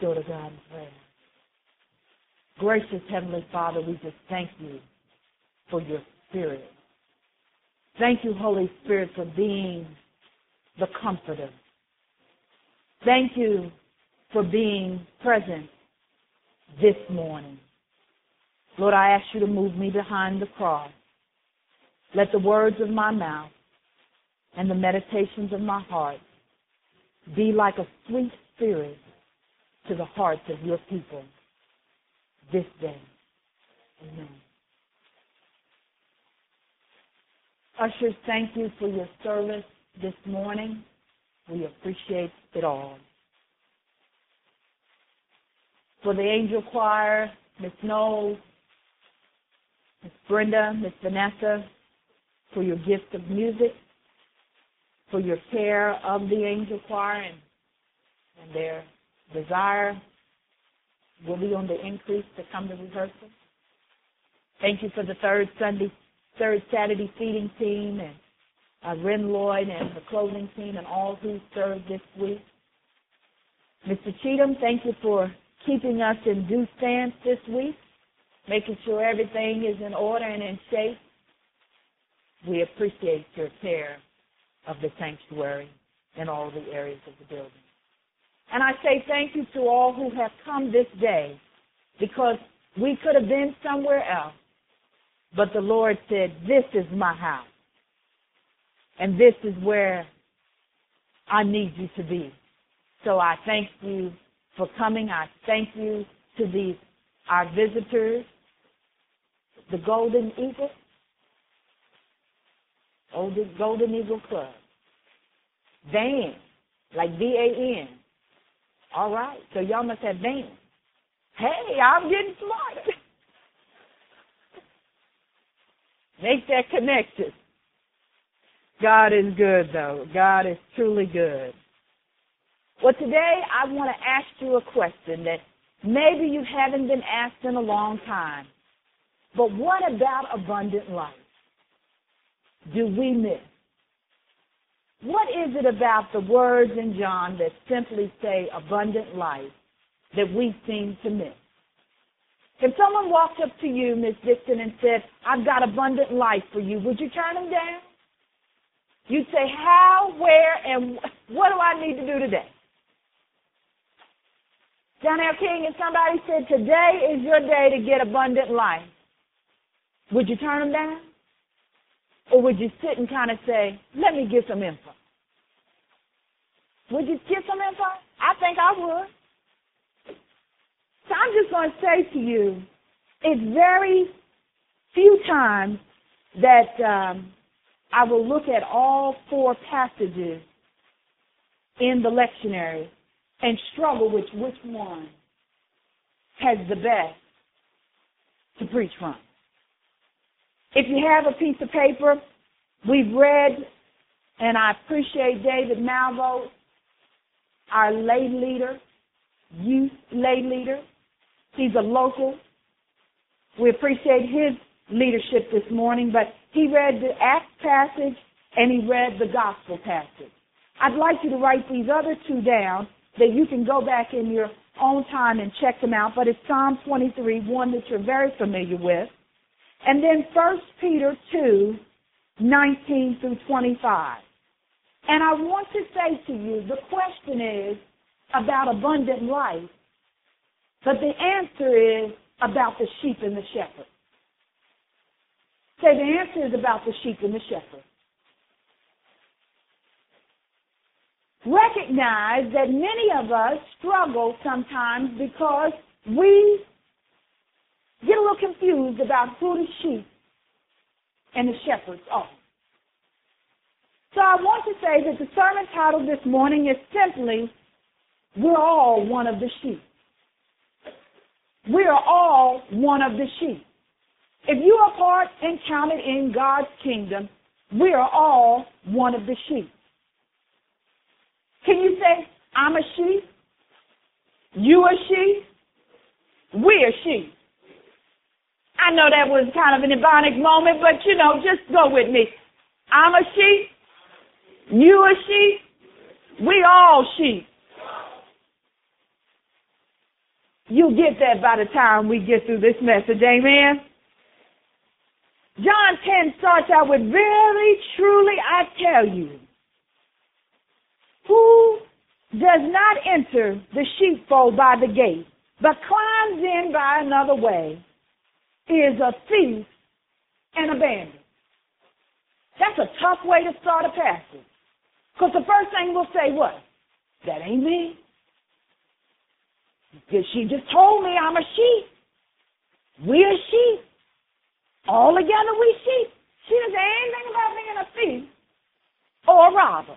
go to God in prayer. Gracious Heavenly Father, we just thank you for your Spirit. Thank you, Holy Spirit, for being the comforter. Thank you for being present this morning. Lord, I ask you to move me behind the cross. Let the words of my mouth and the meditations of my heart be like a sweet spirit to the hearts of your people this day. Amen. Ushers, thank you for your service this morning. We appreciate it all. For the angel choir, Miss Knowles, Miss Brenda, Miss Vanessa, for your gift of music, for your care of the angel choir and, and their desire will be on the increase to come to rehearsal. Thank you for the third Sunday, third Saturday feeding team and uh, Ren Lloyd and the clothing team and all who served this week. Mr. Cheatham, thank you for keeping us in due stance this week, making sure everything is in order and in shape. We appreciate your care of the sanctuary and all the areas of the building. And I say thank you to all who have come this day because we could have been somewhere else. But the Lord said, this is my house. And this is where I need you to be. So I thank you for coming. I thank you to these, our visitors, the Golden Eagle, Golden, Golden Eagle Club. Van, like V-A-N. All right, so y'all must have Van. Hey, I'm getting smart. Make that connection. God is good though. God is truly good. Well, today I want to ask you a question that maybe you haven't been asked in a long time. But what about abundant life? Do we miss? What is it about the words in John that simply say abundant life that we seem to miss? If someone walked up to you, Miss Dixon, and said, I've got abundant life for you, would you turn them down? You'd say, how, where, and what do I need to do today? John L. King if somebody said, today is your day to get abundant life. Would you turn them down? Or would you sit and kind of say, let me get some info? Would you get some info? I think I would. So I'm just going to say to you, it's very few times that um, I will look at all four passages in the lectionary and struggle with which one has the best to preach from. If you have a piece of paper, we've read, and I appreciate David Malvo, our lay leader, youth lay leader. He's a local. We appreciate his leadership this morning, but he read the Acts passage and he read the Gospel passage. I'd like you to write these other two down that you can go back in your own time and check them out, but it's Psalm 23, one that you're very familiar with. And then 1 Peter 2, 19 through 25. And I want to say to you, the question is about abundant life, but the answer is about the sheep and the shepherd. Say the answer is about the sheep and the shepherd. Recognize that many of us struggle sometimes because we get a little confused about who the sheep and the shepherds are. So I want to say that the sermon title this morning is simply, We're all one of the sheep. We are all one of the sheep. If you are part and counted in God's kingdom, we are all one of the sheep. Can you say, I'm a sheep? You a sheep? We a sheep. I know that was kind of an ebonic moment, but you know, just go with me. I'm a sheep. You a sheep. We all sheep. You'll get that by the time we get through this message. Amen. John 10 starts out with, Very truly I tell you, who does not enter the sheepfold by the gate, but climbs in by another way, is a thief and a bandit. That's a tough way to start a passage. Because the first thing we'll say, what? That ain't me. Because she just told me I'm a sheep. We're sheep. All together we sheep. She didn't say anything about being a thief or a robber.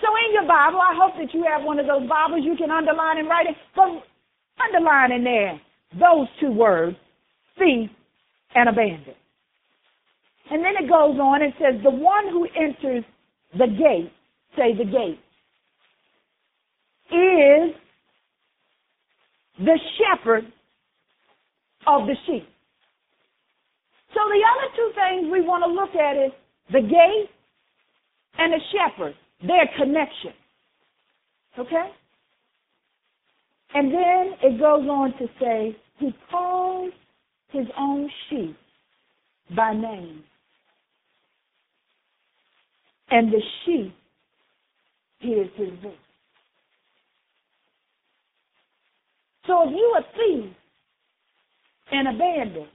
So in your Bible, I hope that you have one of those Bibles you can underline and write it. But underline in there those two words, thief and abandon. And then it goes on and says, the one who enters the gate, say the gate, is the shepherd of the sheep. So the other two things we want to look at is the gate and the shepherd, their connection. Okay? And then it goes on to say, he calls his own sheep by name. And the sheep hears his voice. So if you a thief and abandoned,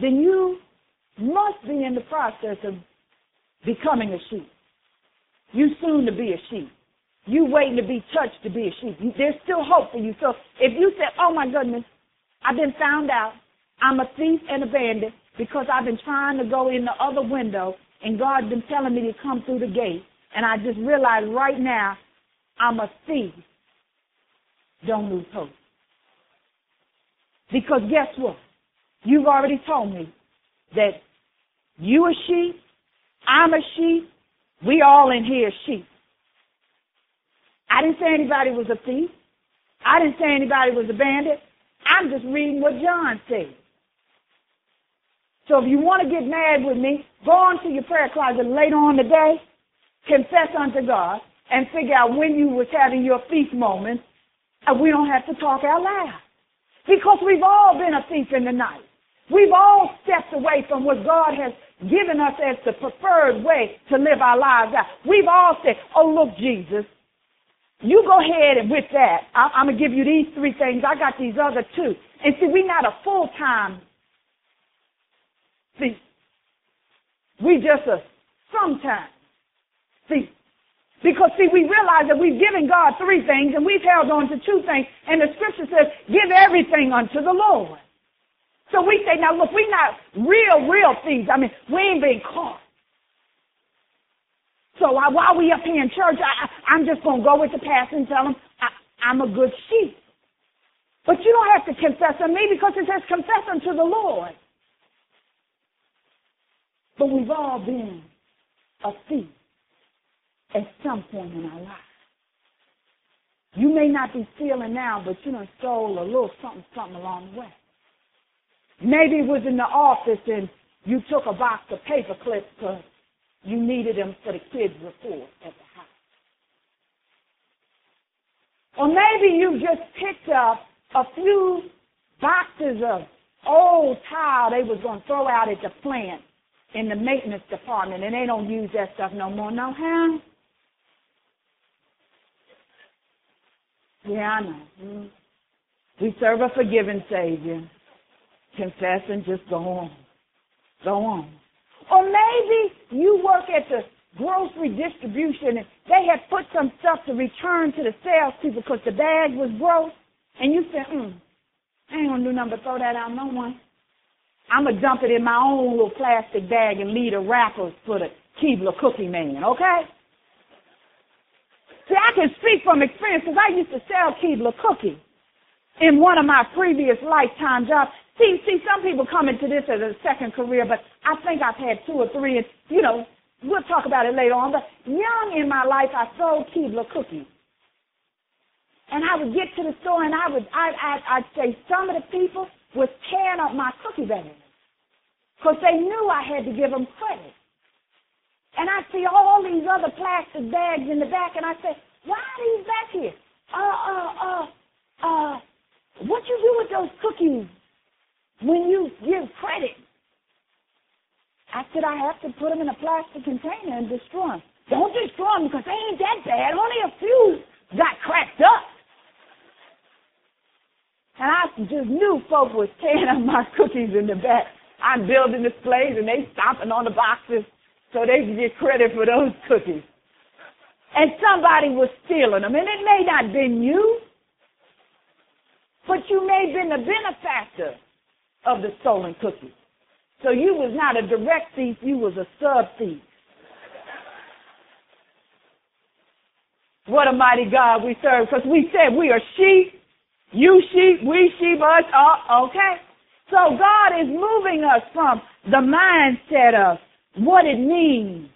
then you must be in the process of becoming a sheep. You soon to be a sheep. You waiting to be touched to be a sheep. There's still hope for you. So if you say, oh my goodness, I've been found out, I'm a thief and a bandit because I've been trying to go in the other window and God's been telling me to come through the gate. And I just realized right now I'm a thief. Don't lose hope. Because guess what? You've already told me that you a sheep, I'm a sheep, we all in here sheep. I didn't say anybody was a thief. I didn't say anybody was a bandit. I'm just reading what John said. So if you want to get mad with me, go into your prayer closet later on today, confess unto God, and figure out when you was having your thief moment, and we don't have to talk out loud. Because we've all been a thief in the night. We've all stepped away from what God has given us as the preferred way to live our lives out. We've all said, oh, look, Jesus, you go ahead and with that, I, am going to give you these three things. I got these other two. And see, we're not a full-time See, We just a sometime See, Because see, we realize that we've given God three things and we've held on to two things. And the scripture says, give everything unto the Lord. So we say, now look, we're not real, real thieves. I mean, we ain't been caught. So I, while we up here in church, I, I'm just going to go with the pastor and tell him I, I'm a good sheep. But you don't have to confess on me because it says confess unto the Lord. But we've all been a thief at some point in our life. You may not be feeling now, but you done stole a little something, something along the way. Maybe it was in the office and you took a box of paper clips because you needed them for the kids' report at the house. Or maybe you just picked up a few boxes of old tile they was going to throw out at the plant in the maintenance department and they don't use that stuff no more. No, huh? Yeah, I know. Mm. We serve a forgiving Savior confess and just go on. Go on. Or maybe you work at the grocery distribution and they had put some stuff to return to the salespeople because the bag was gross. And you said, hmm, I ain't gonna do nothing but throw that out no one. I'm gonna dump it in my own little plastic bag and leave the wrappers for the Keebler cookie man, okay? See, I can speak from experience because I used to sell Keebler cookies in one of my previous lifetime jobs. See, see, some people come into this as a second career, but I think I've had two or three, and you know, we'll talk about it later on. But young in my life, I sold Keebler cookies, and I would get to the store, and I would, I, I, I'd say some of the people was tearing up my cookie bags because they knew I had to give them credit. And I see all these other plastic bags in the back, and I say, why are these back here? Uh, uh, uh, uh, what you do with those cookies when you give credit? I said, I have to put them in a plastic container and destroy them. Don't destroy them because they ain't that bad. Only a few got cracked up. And I just knew folk was tearing up my cookies in the back. I'm building displays and they stomping on the boxes so they can get credit for those cookies. And somebody was stealing them. And it may not have been you, but you may have been the benefactor of the stolen cookies. So you was not a direct thief, you was a sub thief. What a mighty God we serve, because we said we are sheep, you sheep, we sheep, us, all, okay? So God is moving us from the mindset of what it means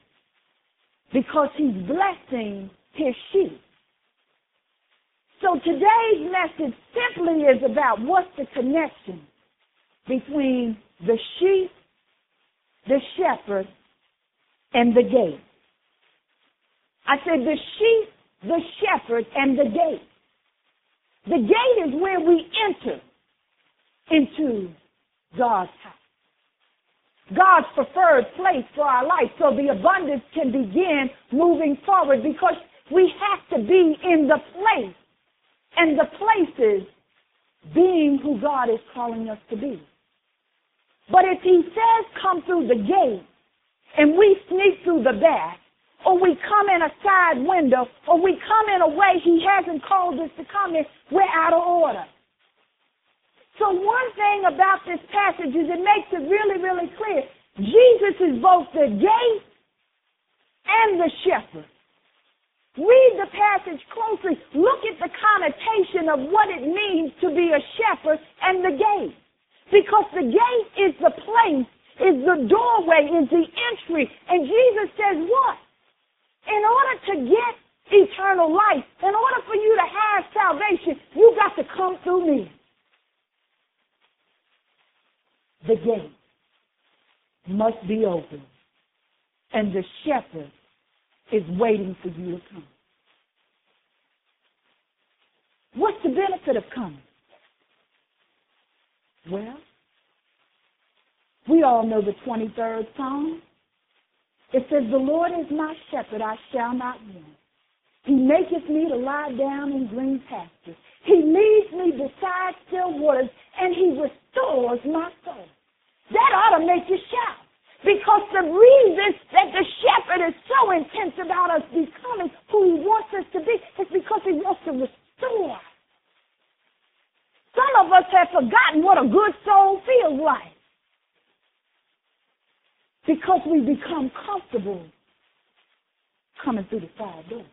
because he's blessing his sheep. So today's message simply is about what's the connection between the sheep, the shepherd, and the gate. I said the sheep, the shepherd, and the gate. The gate is where we enter into God's house. God's preferred place for our life so the abundance can begin moving forward because we have to be in the place and the places being who God is calling us to be. But if he says come through the gate and we sneak through the back, or we come in a side window, or we come in a way he hasn't called us to come in, we're out of order. So one thing about this passage is it makes it really, really clear. Jesus is both the gate and the shepherd. Read the passage closely. Look at the connotation of what it means to be a shepherd and the gate. Because the gate is the doorway, is the entry. And Jesus says what? In order to get eternal life, in order for you to have salvation, you got to come through me. The gate must be open. And the shepherd is waiting for you to come. What's the benefit of coming? Well, we all know the 23rd Psalm. It says, The Lord is my shepherd, I shall not want. He maketh me to lie down in green pastures. He leads me beside still waters, and he restores my soul. That ought to make you shout. Because the reason that the shepherd is so intense about us becoming who he wants us to be is because he wants to restore some of us have forgotten what a good soul feels like. Because we become coming through the side door.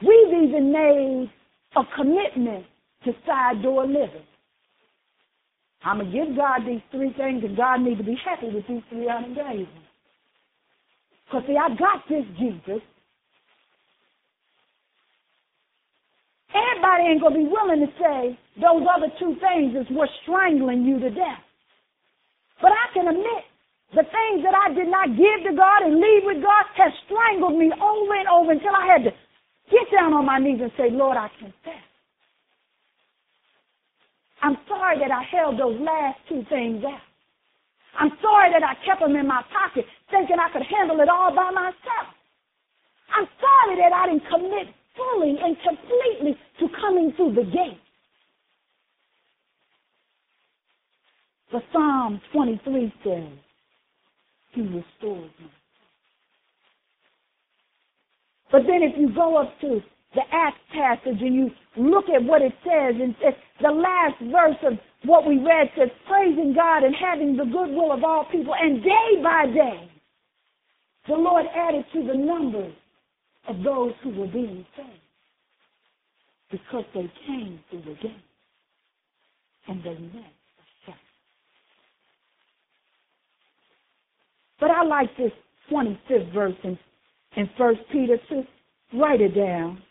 We've even made a commitment to side door living. I'm going to give God these three things, and God needs to be happy with these three gave. Because, see, I got this Jesus, Everybody ain't going to be willing to say those other two things is what's strangling you to death. But I can admit the things that I did not give to God and leave with God has strangled me over and over until I had to get down on my knees and say, Lord, I confess. I'm sorry that I held those last two things out. I'm sorry that I kept them in my pocket thinking I could handle it all by myself. I'm sorry that I didn't commit fully and completely to coming through the gate. But Psalm 23 says, He restores me. But then if you go up to the Acts passage and you look at what it says, and the last verse of what we read says, praising God and having the goodwill of all people, and day by day, the Lord added to the numbers of those who were being saved because they came through the gate and they met the shepherd. But I like this 25th verse in, in 1 Peter 2. Write it down.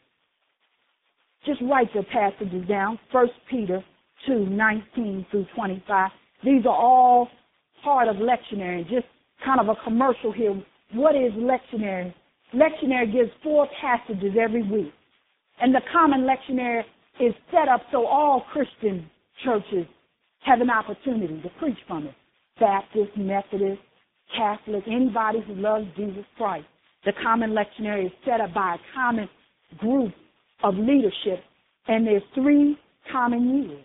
Just write the passages down. 1 Peter 2, 19 through 25. These are all part of lectionary. Just kind of a commercial here. What is lectionary? Lectionary gives four passages every week. And the common lectionary is set up so all Christian churches have an opportunity to preach from it. Baptist, Methodist, Catholic, anybody who loves Jesus Christ. The common lectionary is set up by a common group of leadership, and there's three common years.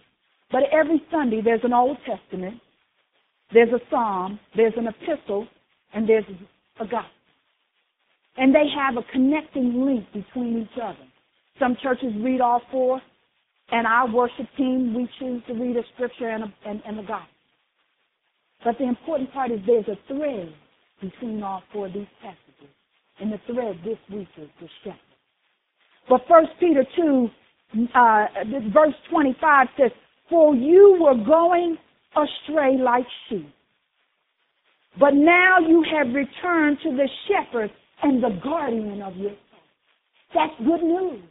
But every Sunday there's an Old Testament, there's a Psalm, there's an epistle, and there's a gospel. And they have a connecting link between each other. Some churches read all four, and our worship team, we choose to read a scripture and, a, and, and the gospel. But the important part is there's a thread between all four of these passages. And the thread this week is the shepherd. But First Peter 2, uh, verse 25 says, For you were going astray like sheep. But now you have returned to the shepherd and the guardian of your soul. That's good news.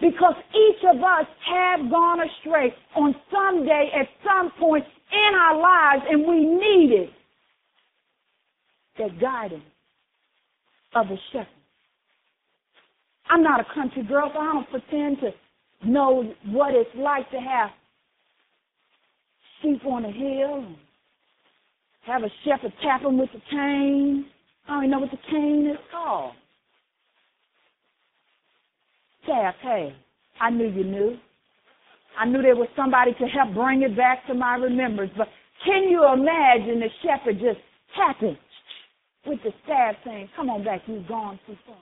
Because each of us have gone astray on some day at some point in our lives and we needed the guidance of a shepherd. I'm not a country girl, so I don't pretend to know what it's like to have sheep on a hill and have a shepherd tap them with a cane. I don't even know what the cane is called. Tap, hey, I knew you knew. I knew there was somebody to help bring it back to my remembrance. But can you imagine the shepherd just tapping with the staff saying, come on back, you've gone too far.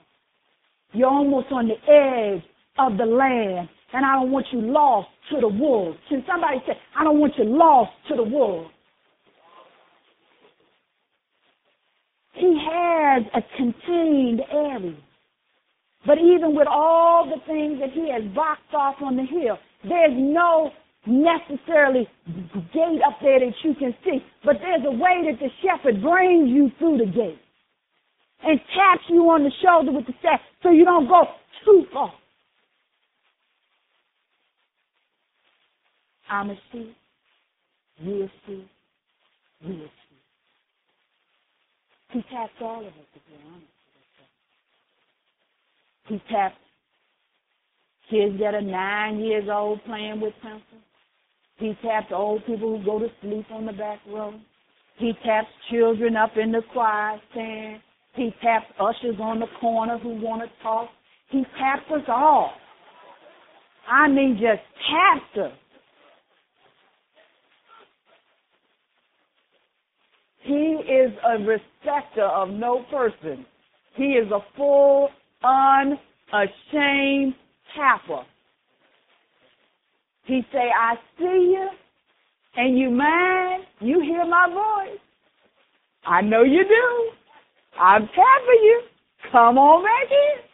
You're almost on the edge of the land, and I don't want you lost to the wolves. Can somebody say, I don't want you lost to the wolves? He has a contained area. But even with all the things that he has boxed off on the hill, there's no necessarily gate up there that you can see. But there's a way that the shepherd brings you through the gate and taps you on the shoulder with the staff so you don't go too far. I'm a sheep. You're. We're a sheep. He taps all of us, if you're honest He taps kids that are nine years old playing with pencils. He taps old people who go to sleep on the back row. He taps children up in the choir stand. He taps ushers on the corner who want to talk. He taps us all. I mean, just taps us. He is a respecter of no person. He is a full, unashamed tapper. He say, I see you, and you mind, you hear my voice. I know you do. I'm tapping you. Come on back in.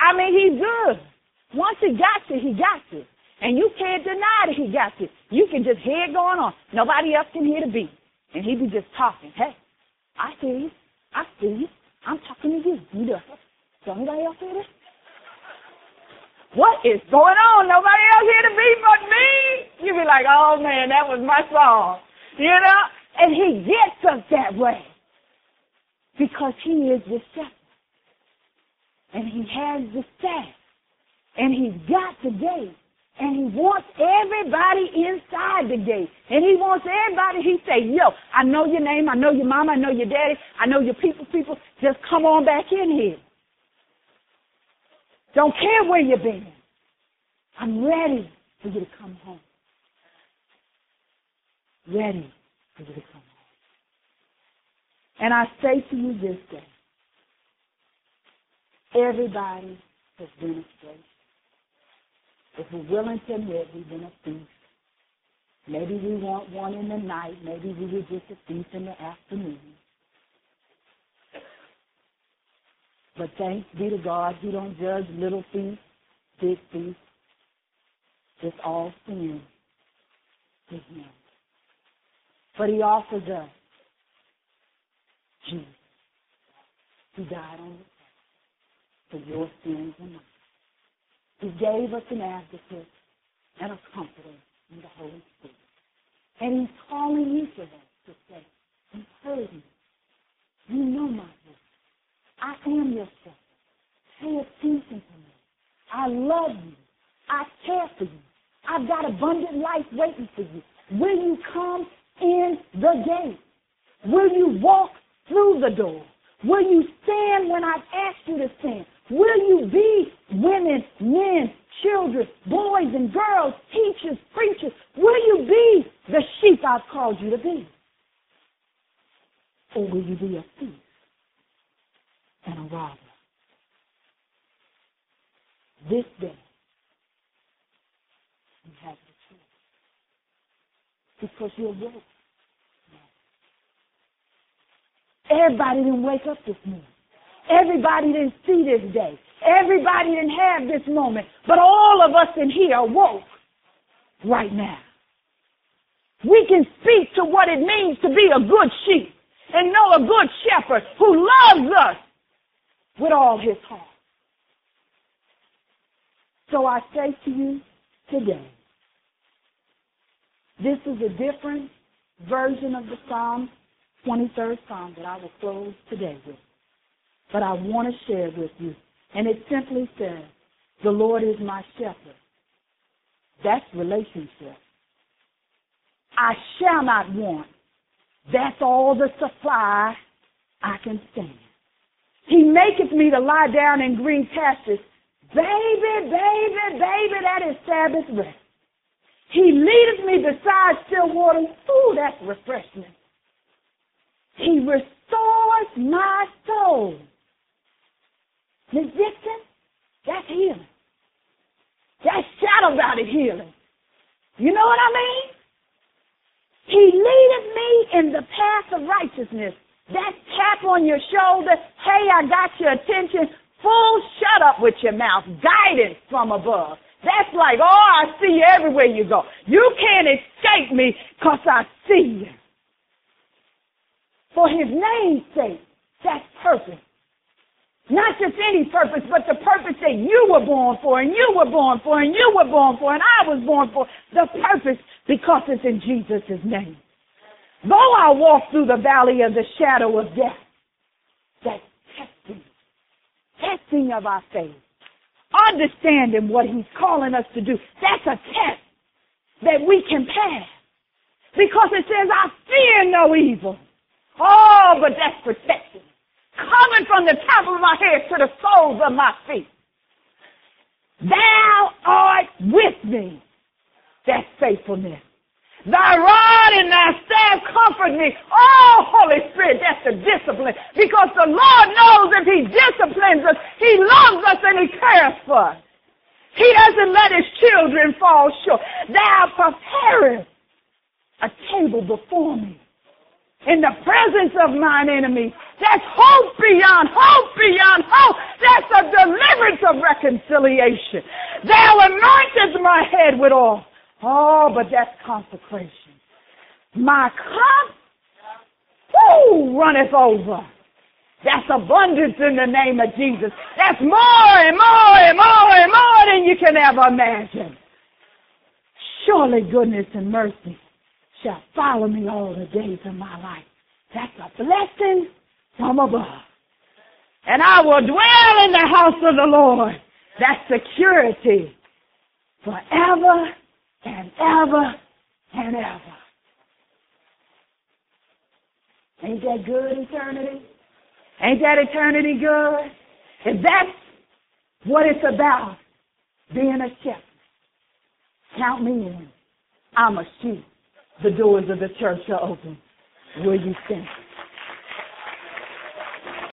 I mean, he's good. Once he got you, he got you. And you can't deny that he got you. You can just hear it going on. Nobody else can hear the beat. And he be just talking. Hey, I see you. I see you. I'm talking to you. You do. Anybody else hear this? What is going on? Nobody else here to be but me. You be like, oh man, that was my song. You know? And he gets us that way. Because he is the shepherd. And he has the staff. And he's got the gate. And he wants everybody inside the gate. And he wants everybody, he say, yo, I know your name, I know your mama, I know your daddy, I know your people, people. Just come on back in here. Don't care where you've been. I'm ready for you to come home. Ready for you to come home. And I say to you this day, everybody has been astray. If we're willing to admit we've been a thief, maybe we want one in the night, maybe we were just a thief in the afternoon. But thanks be to God, He don't judge little thief, big thief. It's all sin to Him. But He offers us Jesus, who died on the cross for your sins and mine. He gave us an advocate and a comforter in the Holy Spirit. And He's calling each of us to say, heard me. You know my voice. I am your shepherd. Pay attention to me. I love you. I care for you. I've got abundant life waiting for you. Will you come in the gate? Will you walk through the door? Will you stand when I've asked you to stand? Will you be women, men, children, boys and girls, teachers, preachers? Will you be the sheep I've called you to be? Or will you be a thief robber? This day, you have the choice. Because you're woke. Everybody didn't wake up this morning. Everybody didn't see this day. Everybody didn't have this moment. But all of us in here are woke right now. We can speak to what it means to be a good sheep and know a good shepherd who loves us with all his heart. So I say to you today, this is a different version of the Psalm, 23rd Psalm that I will close today with. But I want to share with you. And it simply says, the Lord is my shepherd. That's relationship. I shall not want. That's all the supply I can stand. He maketh me to lie down in green pastures. Baby, baby, baby, that is Sabbath rest. He leadeth me beside still waters. Ooh, that's refreshment. He restores my soul. Miss Dixon, that's healing. That's shadow it healing. You know what I mean? He leadeth me in the path of righteousness. That tap on your shoulder, hey, I got your attention. Full shut up with your mouth. Guidance from above. That's like, oh, I see you everywhere you go. You can't escape me because I see you. For his name's sake, that's purpose. Not just any purpose, but the purpose that you were born for, and you were born for, and you were born for, and I was born for. The purpose because it's in Jesus' name. Though I walk through the valley of the shadow of death, that's testing, testing of our faith, understanding what He's calling us to do. That's a test that we can pass. Because it says, I fear no evil. Oh, but that's protection. Coming from the top of my head to the soles of my feet. Thou art with me. That's faithfulness. Thy rod and thy staff comfort me. Oh, Holy Spirit, that's the discipline. Because the Lord knows if He disciplines us, He loves us and He cares for us. He doesn't let His children fall short. Thou preparest a table before me in the presence of mine enemies. That's hope beyond hope beyond hope. That's a deliverance of reconciliation. Thou anointest my head with oil. Oh, but that's consecration. My cup, whoo, runneth over. That's abundance in the name of Jesus. That's more and more and more and more than you can ever imagine. Surely goodness and mercy shall follow me all the days of my life. That's a blessing from above. And I will dwell in the house of the Lord. That's security forever and ever and ever. Ain't that good, eternity? Ain't that eternity good? If that's what it's about, being a shepherd, count me in. I'm a sheep. The doors of the church are open. Will you stand?